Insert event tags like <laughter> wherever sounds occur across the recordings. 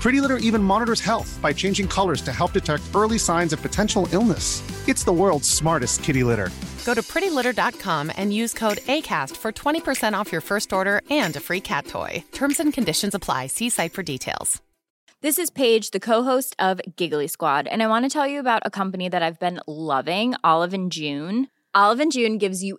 Pretty Litter even monitors health by changing colors to help detect early signs of potential illness. It's the world's smartest kitty litter. Go to prettylitter.com and use code ACAST for 20% off your first order and a free cat toy. Terms and conditions apply. See site for details. This is Paige, the co-host of Giggly Squad, and I want to tell you about a company that I've been loving, Olive and June. Olive and June gives you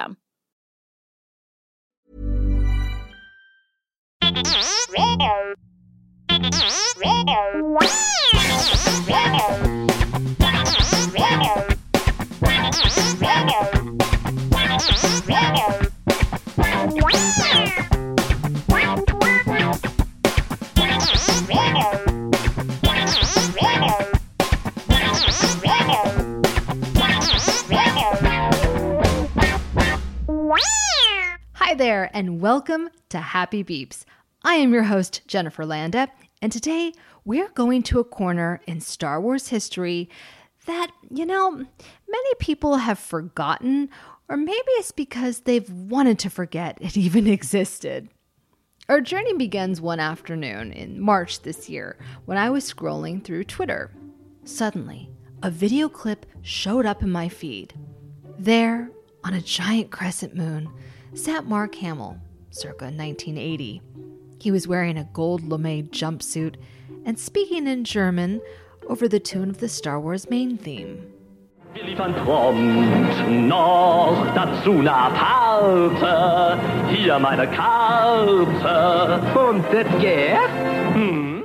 system. Hi there, and welcome to Happy Beeps. I am your host, Jennifer Landa, and today we're going to a corner in Star Wars history that, you know, many people have forgotten, or maybe it's because they've wanted to forget it even <laughs> existed. Our journey begins one afternoon in March this year when I was scrolling through Twitter. Suddenly, a video clip showed up in my feed. There, on a giant crescent moon, sat Mark Hamill, circa 1980. He was wearing a gold lame jumpsuit and speaking in German over the tune of the Star Wars main theme. Wir liefern prompt noch dazu eine Aparte. Hier meine Karte. Und das geht? Hm?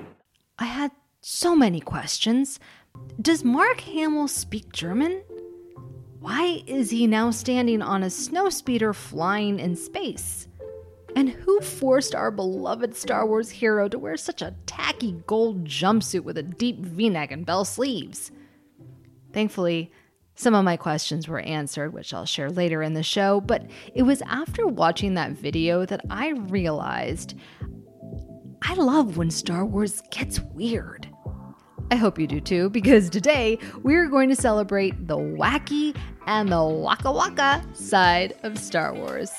I had so many questions. Does Mark Hamill speak German? Why is he now standing on a snowspeeder flying in space? And who forced our beloved Star Wars hero to wear such a tacky gold jumpsuit with a deep v neck and bell sleeves? Thankfully, some of my questions were answered, which I'll share later in the show, but it was after watching that video that I realized I love when Star Wars gets weird. I hope you do too, because today we're going to celebrate the wacky and the waka waka side of Star Wars.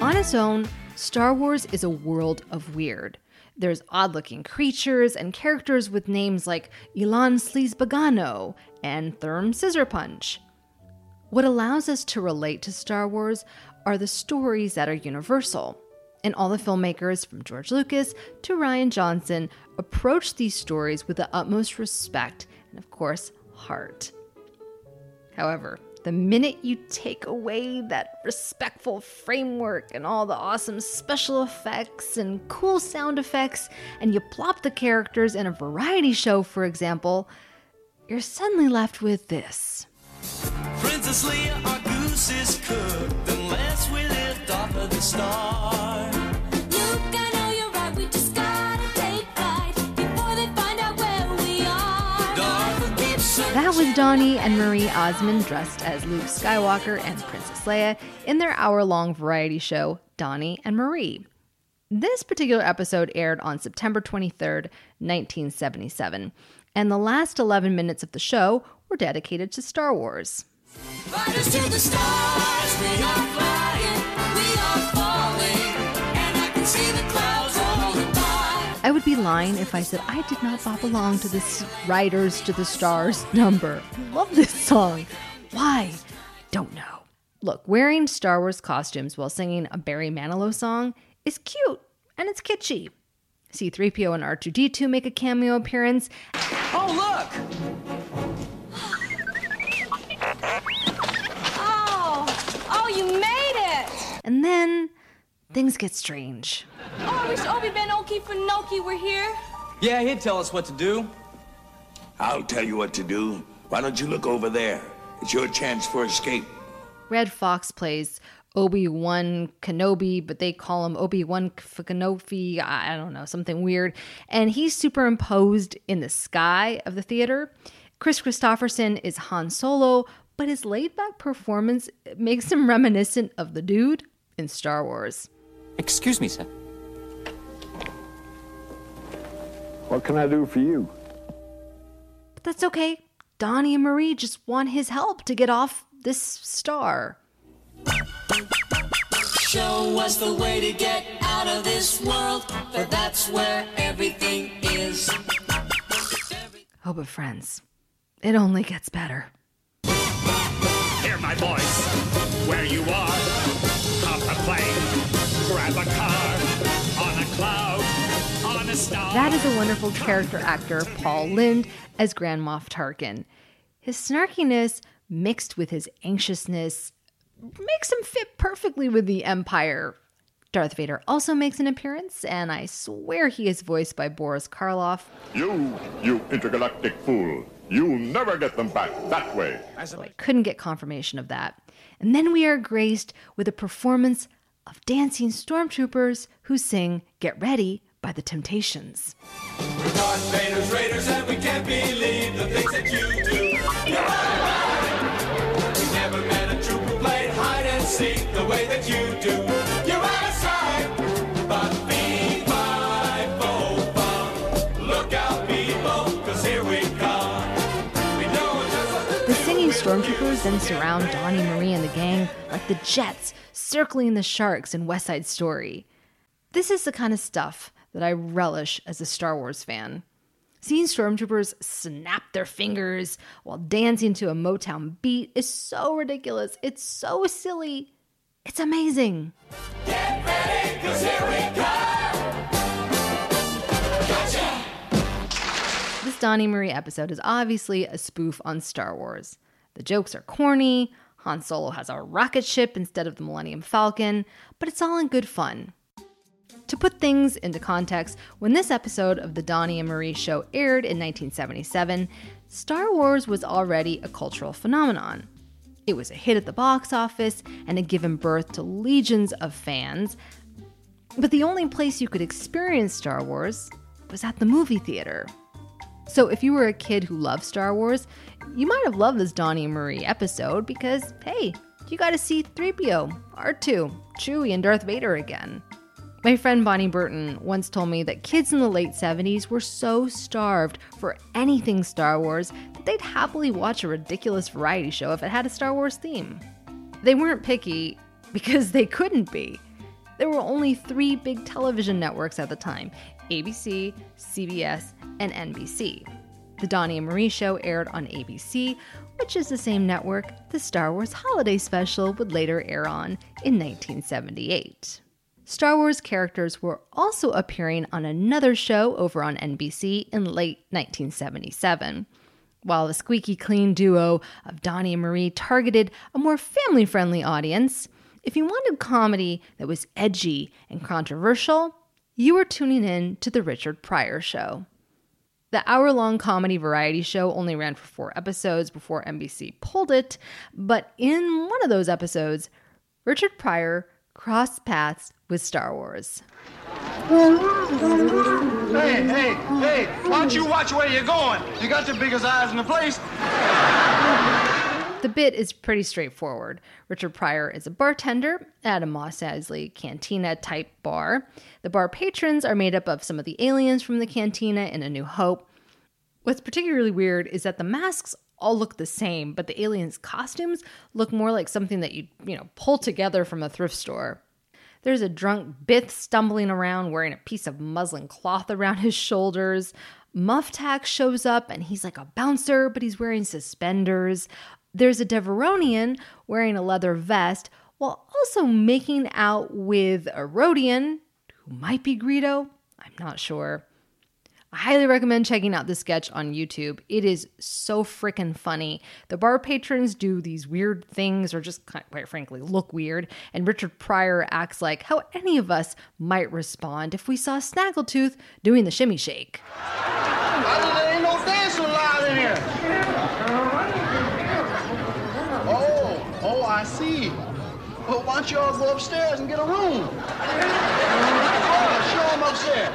On its own, Star Wars is a world of weird. There's odd looking creatures and characters with names like Elan Sleazebagano and Therm Scissorpunch. What allows us to relate to Star Wars are the stories that are universal. And all the filmmakers, from George Lucas to Rian Johnson, approach these stories with the utmost respect and, of course, heart. However, the minute you take away that respectful framework and all the awesome special effects and cool sound effects, and you plop the characters in a variety show, for example, you're suddenly left with this. Princess Leia, our goose is cooked unless we lift off of the. That was Donnie and Marie Osmond dressed as Luke Skywalker and Princess Leia in their hour long variety show, Donnie and Marie. This particular episode aired on September 23rd, 1977, and the last 11 minutes of the show were dedicated to Star Wars. To the stars, we are flying, we are falling, lying if I said I did not bop along to this Riders to the Stars <laughs> number. I love this song. Why? I don't know. Look, wearing Star Wars costumes while singing a Barry Manilow song is cute and it's kitschy. C3PO and R2D2 make a cameo appearance, Oh, look! Oh, oh, you made it! and then things get strange. Oh, I wish Obi Ben Oki for Noki were here. Yeah, he'd tell us what to do. I'll tell you what to do. Why don't you look over there? It's your chance for escape. Redd Foxx plays Obi Wan Kenobi, but they call him Obi Wan Kenobi. I I don't know, something weird. And he's superimposed in the sky of the theater. Kris Kristofferson is Han Solo, but his laid back performance makes him <laughs> reminiscent of the dude in Star Wars. Excuse me, sir. What can I do for you? But that's okay. Donnie and Marie just want his help to get off this star. Show us the way to get out of this world, for that's where everything is. Oh, but friends, it only gets better. Hear my voice where you are. Hop a a car, on a cloud, on a star. That is a wonderful character actor, Paul Lynde, as Grand Moff Tarkin. His snarkiness mixed with his anxiousness makes him fit perfectly with the Empire. Darth Vader also makes an appearance, and I swear he is voiced by Boris Karloff. You, you intergalactic fool. You'll never get them back that way. So I couldn't get confirmation of that. And then we are graced with a performance of dancing stormtroopers who sing Get Ready by the Temptations. We're Darth Vader's Raiders, and we can't believe the things that you do. We never met a troop who played hide and seek the way that you do. You're out of sight, but be foe. Look out, people, 'cause here we come. We know just what The singing stormtroopers then surround Donnie, Marie, and the gang like the jets circling the sharks in West Side Story. This is the kind of stuff that I relish as a Star Wars fan. Seeing stormtroopers snap their fingers while dancing to a Motown beat is so ridiculous. It's so silly. It's amazing. Get ready, 'cause here we. Gotcha. This Donnie Marie episode is obviously a spoof on Star Wars. The jokes are corny, Han Solo has a rocket ship instead of the Millennium Falcon, but it's all in good fun. To put things into context, when this episode of The Donnie and Marie Show aired in 1977, Star Wars was already a cultural phenomenon. It was a hit at the box office and had given birth to legions of fans. But the only place you could experience Star Wars was at the movie theater. So if you were a kid who loved Star Wars, you might have loved this Donnie and Marie episode because, hey, you got to see 3PO, R2, Chewie, and Darth Vader again. My friend Bonnie Burton once told me that kids in the late 70s were so starved for anything Star Wars that they'd happily watch a ridiculous variety show if it had a Star Wars theme. They weren't picky <laughs> because they couldn't be. There were only three big television networks at the time ABC, CBS, and NBC. The Donnie and Marie show aired on ABC, which is the same network the Star Wars Holiday Special would later air on in 1978. Star Wars characters were also appearing on another show over on NBC in late 1977. While the squeaky clean duo of Donnie and Marie targeted a more family friendly audience, if you wanted comedy that was edgy and controversial, you were tuning in to The Richard Pryor Show. The hour long comedy variety show only ran for four episodes before NBC pulled it, but in one of those episodes, Richard Pryor crossed paths with Star Wars. Hey, hey, hey, why don't you watch where you're going? You got the biggest eyes in the place. The bit is pretty straightforward. Richard Pryor is a bartender at a Mos Eisley cantina type bar. The bar patrons are made up of some of the aliens from the cantina in A New Hope. What's particularly weird is that the masks all look the same, but the aliens' costumes look more like something that you, you know, pull together from a thrift store. There's a drunk Bith stumbling around wearing a piece of muslin cloth around his shoulders. Muftak shows up and he's like a bouncer, but he's wearing suspenders. There's a Devaronian wearing a leather vest while also making out with a Rodian, who might be Greedo. I'm not sure. I highly recommend checking out this sketch on YouTube. It is so freaking funny. The bar patrons do these weird things, or just quite frankly look weird, and Richard Pryor acts like how any of us might respond if we saw Snaggletooth doing the shimmy shake. There ain't no dancing allowed in here. Oh, oh, I see. Well, why don't y'all go upstairs and get a room? Show 'em upstairs.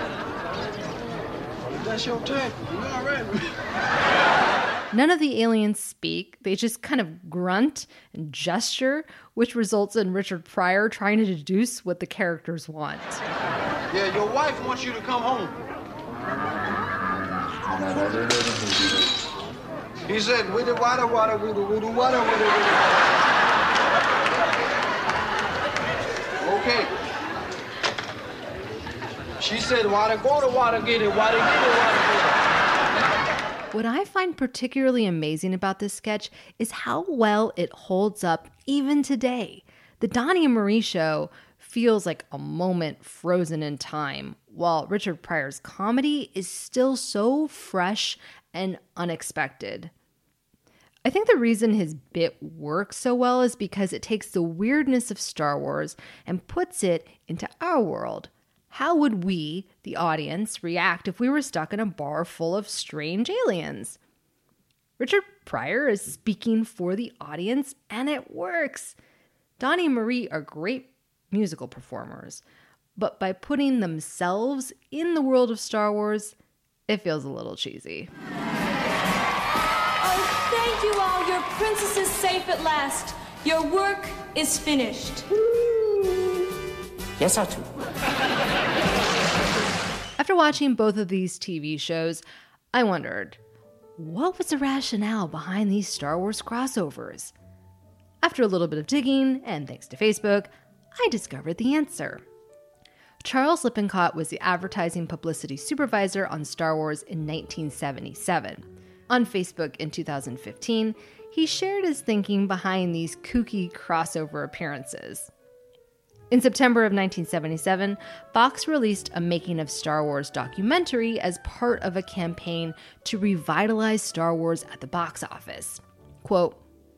That's your type. You all right? None of the aliens speak, they just kind of grunt and gesture, which results in Richard Pryor trying to deduce what the characters want. Yeah, your wife wants you to come home. He said, witty wada wada witty witty wada witty witty. Okay. She said, wada go to wada get it, wada get it, wada get it. What I find particularly amazing about this sketch is how well it holds up even today. The Donnie and Marie show feels like a moment frozen in time, while Richard Pryor's comedy is still so fresh and unexpected. I think the reason his bit works so well is because it takes the weirdness of Star Wars and puts it into our world. How would we, the audience, react if we were stuck in a bar full of strange aliens? Richard Pryor is speaking for the audience and it works. Donnie and Marie are great musical performers, but by putting themselves in the world of Star Wars, it feels a little cheesy. Princess is safe at last. Your work is finished. Yes, Artu. After watching both of these TV shows, I wondered what was the rationale behind these Star Wars crossovers? After a little bit of digging, and thanks to Facebook, I discovered the answer. Charles Lippincott was the advertising publicity supervisor on Star Wars in 1977. On Facebook in 2015, he shared his thinking behind these kooky crossover appearances. In September of 1977, Fox released a Making of Star Wars documentary as part of a campaign to revitalize Star Wars at the box office. Quote,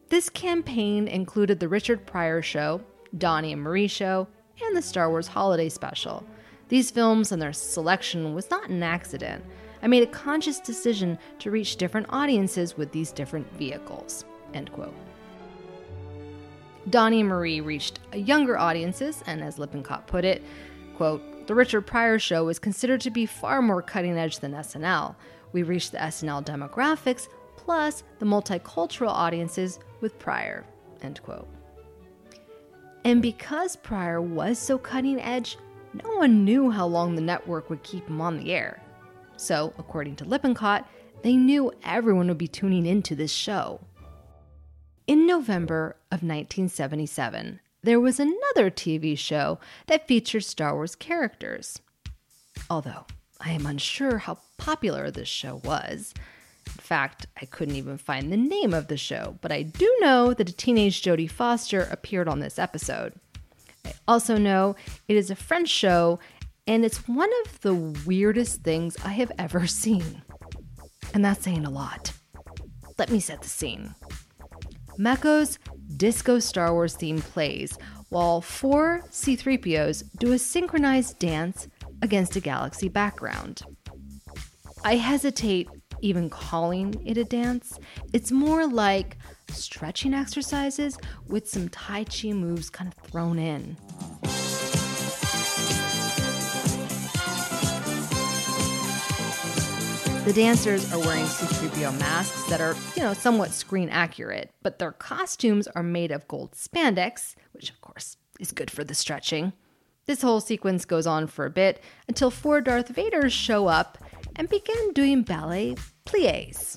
this campaign included the Richard Pryor Show, Donnie and Marie Show, and the Star Wars Holiday Special. These films and their selection was not an accident. I made a conscious decision to reach different audiences with these different vehicles. End quote. Donnie Marie reached younger audiences, and as Lippincott put it, quote, the Richard Pryor show was considered to be far more cutting edge than SNL. We reached the SNL demographics plus the multicultural audiences with Pryor, end quote. And because Pryor was so cutting edge, no one knew how long the network would keep him on the air. So, according to Lippincott, they knew everyone would be tuning into this show. In November of 1977, there was another TV show that featured Star Wars characters. Although I am unsure how popular this show was. In fact, I couldn't even find the name of the show, but I do know that a teenage Jodie Foster appeared on this episode. I also know it is a French show, and it's one of the weirdest things I have ever <laughs> seen. And that's saying a lot. Let me set the scene. Meco's disco Star Wars theme plays while four C3POs do a synchronized dance against a galaxy background. I hesitate even calling it a dance. It's more like stretching exercises with some Tai Chi moves kind of thrown in. The dancers are wearing C3PO masks that are, you know, somewhat screen accurate, but their costumes are made of gold spandex, which of course is good for the stretching. This whole sequence goes on for a bit until four Darth Vaders show up and begin doing ballet plies.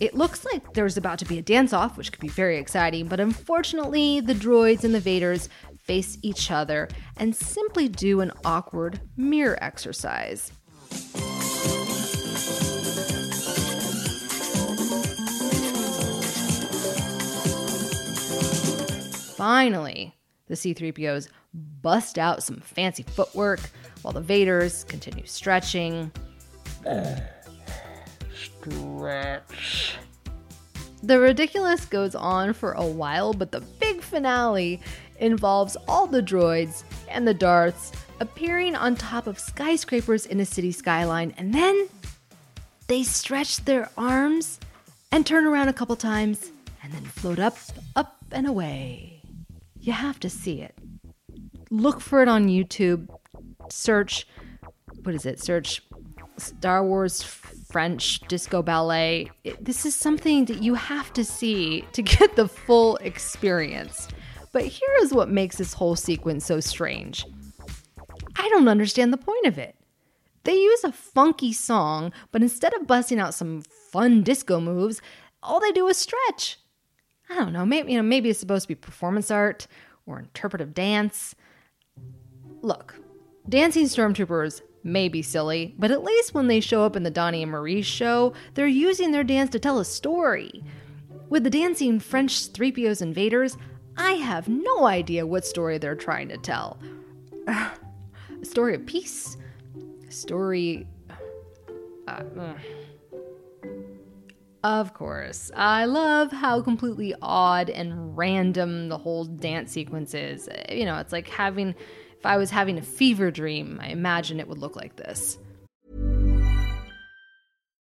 It looks like there's about to be a dance off, which could be very exciting, but unfortunately, the droids and the Vaders face each other and simply do an awkward mirror exercise. Finally, the C3POs bust out some fancy footwork while the Vaders continue stretching. Stretch. The ridiculous goes on for a while, but the big finale involves all the droids and the Darths appearing on top of skyscrapers in a city skyline, and then they stretch their arms and turn around a couple times and then float up, up, and away. You have to see it. Look for it on YouTube. Search, what is it? Search Star Wars French disco ballet. It- this is something that you have to see to <laughs> get the full experience. But here is what makes this whole sequence so strange. I don't understand the point of it. They use a funky song, but instead of busting out some fun disco moves, all they do is stretch. I don't know, maybe you know, maybe it's supposed to be performance art or interpretive dance. Look, dancing stormtroopers may be silly, but at least when they show up in the Donnie and Marie show, they're using their dance to tell a story. With the dancing French 3POs and Vaders, I have no idea what story they're trying to tell. <sighs> a story of peace? A story. Uh, ugh. Of course. I love how completely odd and random the whole dance sequence is. You know, it's like having, if I was having a fever dream, I imagine it would look like this.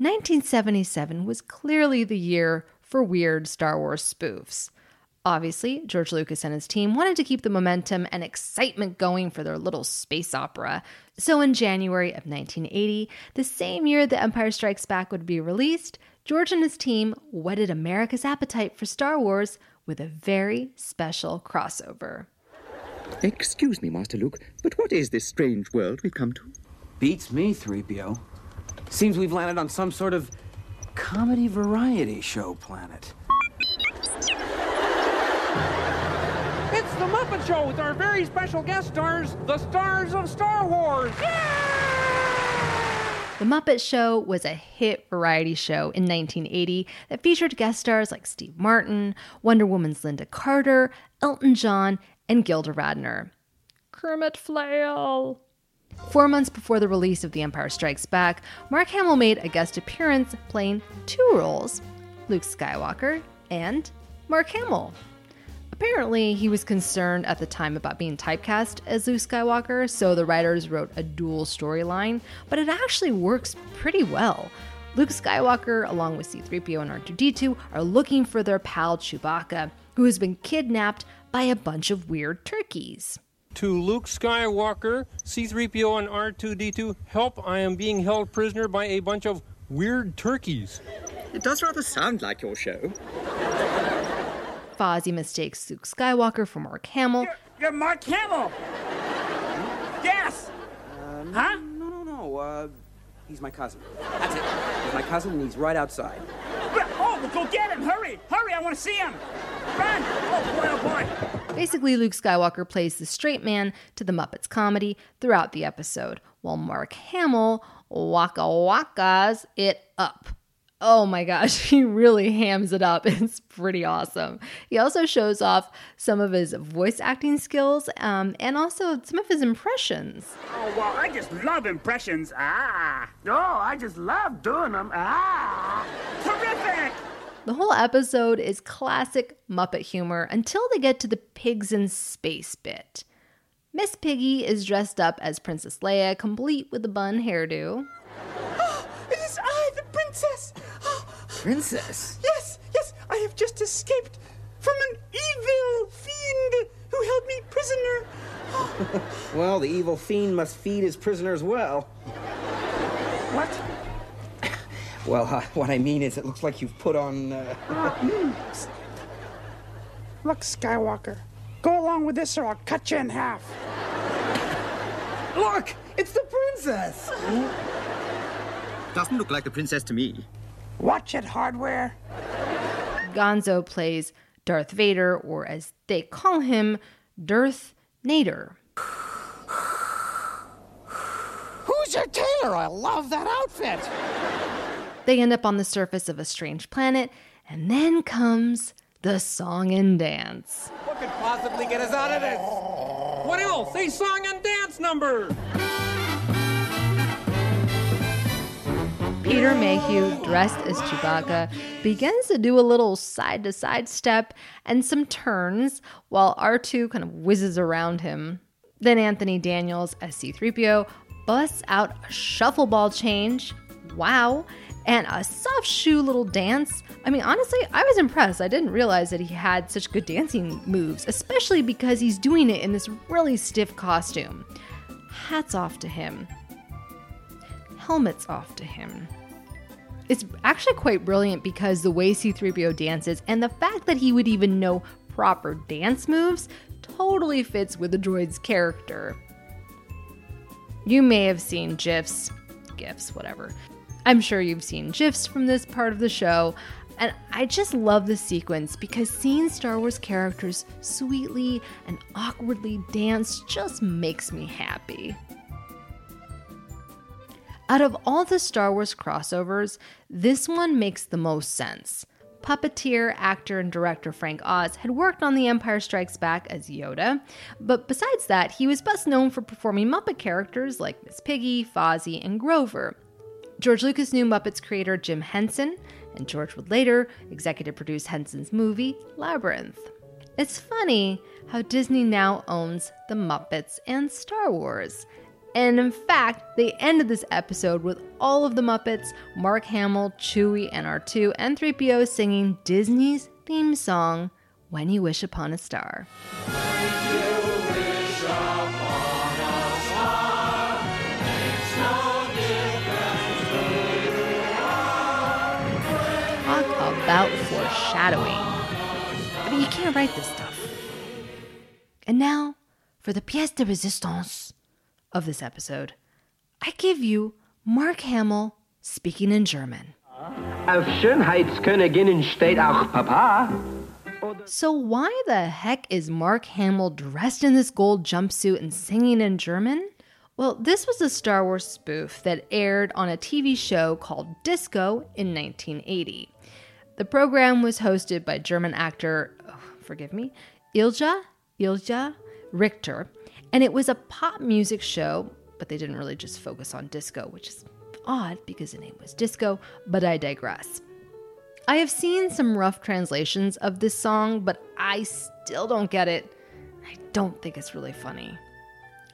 1977 was clearly the year for weird Star Wars spoofs. Obviously, George Lucas and his team wanted to keep the momentum and excitement going for their little space opera. So, in January of 1980, the same year The Empire Strikes Back would be released, George and his team whetted America's appetite for Star Wars with a very special crossover. Excuse me, Master Luke, but what is this strange world we've come to? Beats me, 3PO. Seems we've landed on some sort of comedy variety show planet. It's the Muppet Show with our very special guest stars, the stars of Star Wars. The Muppet Show was a hit variety show in 1980 that featured guest stars like Steve Martin, Wonder Woman's Lynda Carter, Elton John, and Gilda Radner. Kermit Flail. Four months before the release of The Empire Strikes Back, Mark Hamill made a guest appearance playing two roles Luke Skywalker and Mark Hamill. Apparently, he was concerned at the time about being typecast as Luke Skywalker, so the writers wrote a dual storyline, but it actually works pretty well. Luke Skywalker, along with C3PO and R2D2, are looking for their pal Chewbacca, who has been kidnapped by a bunch of weird turkeys. To Luke Skywalker, C3PO, and R2D2, help, I am being held prisoner by a bunch of weird turkeys. It does rather sound like your show. Fozzie mistakes Luke Skywalker for Mark Hamill, You're Mark Hamill! Yes! Huh? No, no, no. Uh, he's my cousin. That's it. He's my cousin, and he's right outside. Oh, well, go get him! Hurry! Hurry! I want to see him! Run! Oh, boy, oh, boy! Basically, Luke Skywalker plays the straight man to the Muppets comedy throughout the episode, while Mark Hamill waka wakas it up. Oh my gosh, <laughs> he really hams it up. <laughs> It's pretty awesome. He also shows off some of his voice acting skills um, and also some of his impressions. Oh, well, I just love impressions. Ah! Oh, I just love doing them. Ah! Terrific! The whole episode is classic Muppet humor until they get to the pigs in space bit. Miss Piggy is dressed up as Princess Leia, complete with a bun hairdo. <gasps> It is I, the princess! <gasps> Princess? Yes, yes, I have just escaped from an evil fiend who held me prisoner. <gasps> <laughs> Well, the evil fiend must feed his prisoners well. What? Well, uh, <laughs> what I mean is, it looks like you've put on. Uh... <laughs> Look, Skywalker, go along with this or I'll cut you in half. Look, it's the princess. <laughs> Doesn't look like a princess to me. Watch it, hardware. Gonzo plays Darth Vader, or as they call him, Darth Nader. Who's your tailor? I love that outfit. They end up on the surface of a strange planet, and then comes the song and dance. What could possibly get us out of this? What else? A song and dance number. Peter Mayhew, dressed as Chewbacca, begins to do a little side to side step and some turns while R2 kind of whizzes around him. Then Anthony Daniels as C3PO busts out a shuffle ball change. Wow. And a soft shoe little dance. I mean, honestly, I was impressed. I didn't realize that he had such good dancing moves, especially because he's doing it in this really stiff costume. Hats off to him. Helmets off to him. It's actually quite brilliant because the way C3PO dances and the fact that he would even know proper dance moves totally fits with the droid's character. You may have seen GIFs, GIFs, whatever. I'm sure you've seen GIFs from this part of the show, and I just love the sequence because seeing Star Wars characters sweetly and awkwardly dance just makes me happy. Out of all the Star Wars crossovers, this one makes the most sense. Puppeteer, actor, and director Frank Oz had worked on The Empire Strikes Back as Yoda, but besides that, he was best known for performing Muppet characters like Miss Piggy, Fozzie, and Grover. George Lucas knew Muppets creator Jim Henson, and George would later executive produce Henson's movie Labyrinth. It's funny how Disney now owns the Muppets and Star Wars. And in fact, they ended this episode with all of the Muppets, Mark Hamill, Chewie, and R2 and 3PO singing Disney's theme song, When You Wish Upon a Star. About foreshadowing. I mean, you can't write this stuff. And now, for the pièce de résistance of this episode, I give you Mark Hamill speaking in German. Auf Schönheitsköniginnen steht auch Papa. So, why the heck is Mark Hamill dressed in this gold jumpsuit and singing in German? Well, this was a Star Wars spoof that aired on a TV show called Disco in 1980. The program was hosted by German actor, oh, forgive me, Ilja, Ilja Richter, and it was a pop music show, but they didn't really just focus on disco, which is odd because the name was Disco, but I digress. I have seen some rough translations of this song, but I still don't get it. I don't think it's really funny.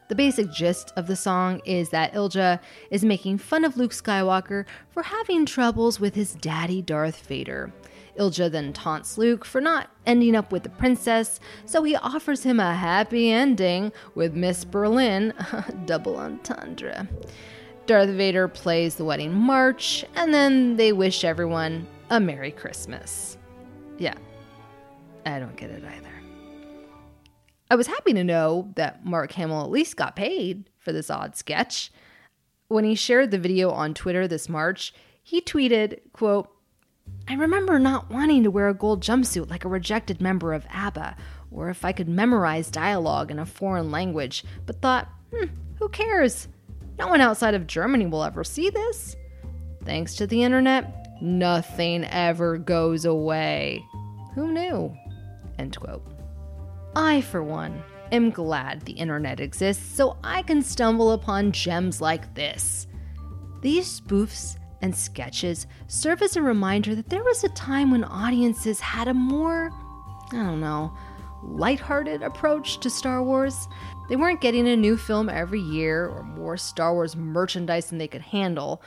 The basic gist of the song is that Ilja is making fun of Luke Skywalker for having troubles with his daddy Darth Vader. Ilja then taunts Luke for not ending up with the princess, so he offers him a happy ending with Miss Berlin, <laughs> double entendre. Darth Vader plays the wedding march, and then they wish everyone a Merry Christmas. Yeah, I don't get it either. I was happy to know that Mark Hamill at least got paid for this odd sketch. When he shared the video on Twitter this March, he tweeted, quote, I remember not wanting to wear a gold jumpsuit like a rejected member of ABBA, or if I could memorize dialogue in a foreign language, but thought, hmm, who cares? No one outside of Germany will ever see this. Thanks to the internet, nothing ever goes away. Who knew? End quote. I, for one, am glad the internet exists so I can stumble upon gems like this. These spoofs and sketches serve as a reminder that there was a time when audiences had a more, I don't know, lighthearted approach to Star Wars. They weren't getting a new film every year or more Star Wars merchandise than they could handle.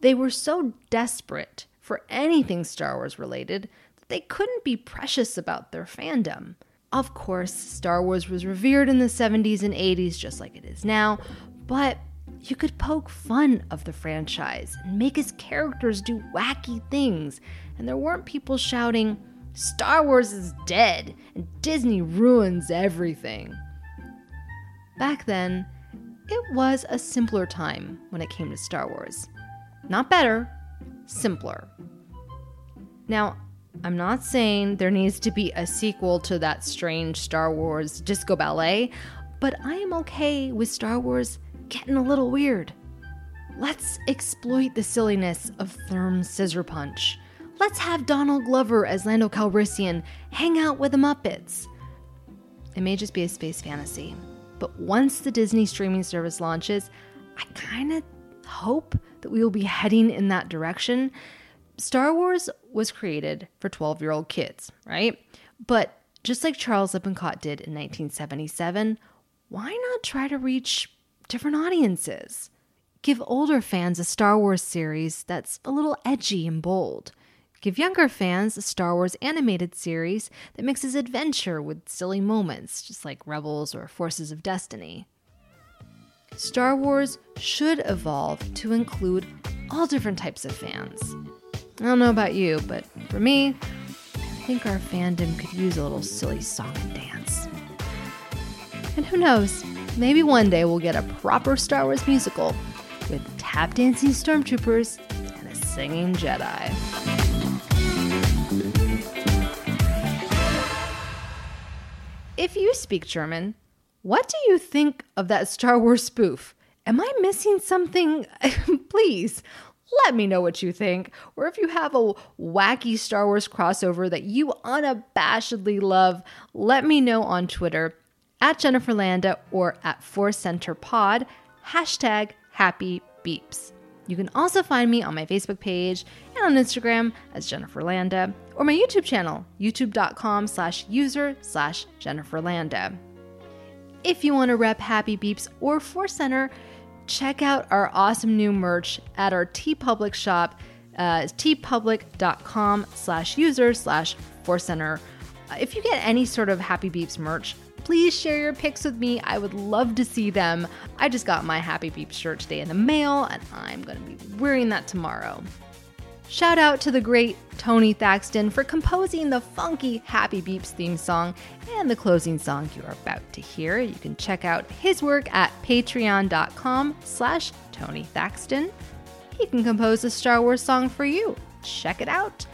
They were so desperate for anything Star Wars related that they couldn't be precious about their fandom. Of course, Star Wars was revered in the 70s and 80s just like it is now, but you could poke fun of the franchise and make his characters do wacky things, and there weren't people shouting, Star Wars is dead and Disney ruins everything. Back then, it was a simpler time when it came to Star Wars. Not better, simpler. Now, I'm not saying there needs to be a sequel to that strange Star Wars disco ballet, but I am okay with Star Wars getting a little weird. Let's exploit the silliness of Therm's Scissorpunch. Let's have Donald Glover as Lando Calrissian hang out with the Muppets. It may just be a space fantasy, but once the Disney streaming service launches, I kind of hope that we will be heading in that direction. Star Wars was created for 12 year old kids, right? But just like Charles Lippincott did in 1977, why not try to reach different audiences? Give older fans a Star Wars series that's a little edgy and bold. Give younger fans a Star Wars animated series that mixes adventure with silly moments, just like Rebels or Forces of Destiny. Star Wars should evolve to include all different types of fans. I don't know about you, but for me, I think our fandom could use a little silly song and dance. And who knows, maybe one day we'll get a proper Star Wars musical with tap dancing stormtroopers and a singing Jedi. If you speak German, what do you think of that Star Wars spoof? Am I missing something? <laughs> Please let me know what you think. Or if you have a wacky Star Wars crossover that you unabashedly love, let me know on Twitter at Jennifer Landa or at Force Center Pod, hashtag happy beeps. You can also find me on my Facebook page and on Instagram as Jennifer Landa or my YouTube channel, youtube.com slash user slash Jennifer Landa. If you want to rep Happy Beeps or Force Center, check out our awesome new merch at our TeePublic shop, uh, teepublic.com slash user slash Center. Uh, If you get any sort of Happy Beeps merch, please share your pics with me. I would love to see them. I just got my Happy Beeps shirt today in the mail, and I'm going to be wearing that tomorrow. Shout out to the great Tony Thaxton for composing the funky Happy Beeps theme song and the closing song you are about to hear. You can check out his work at patreon.com slash Tony Thaxton. He can compose a Star Wars song for you. Check it out.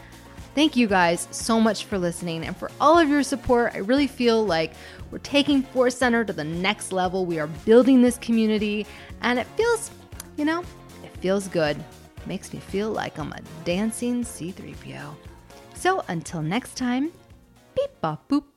Thank you guys so much for listening and for all of your support. I really feel like we're taking Force Center to the next level. We are building this community, and it feels, you know, it feels good. Makes me feel like I'm a dancing C3PO. So until next time, beep bop boop.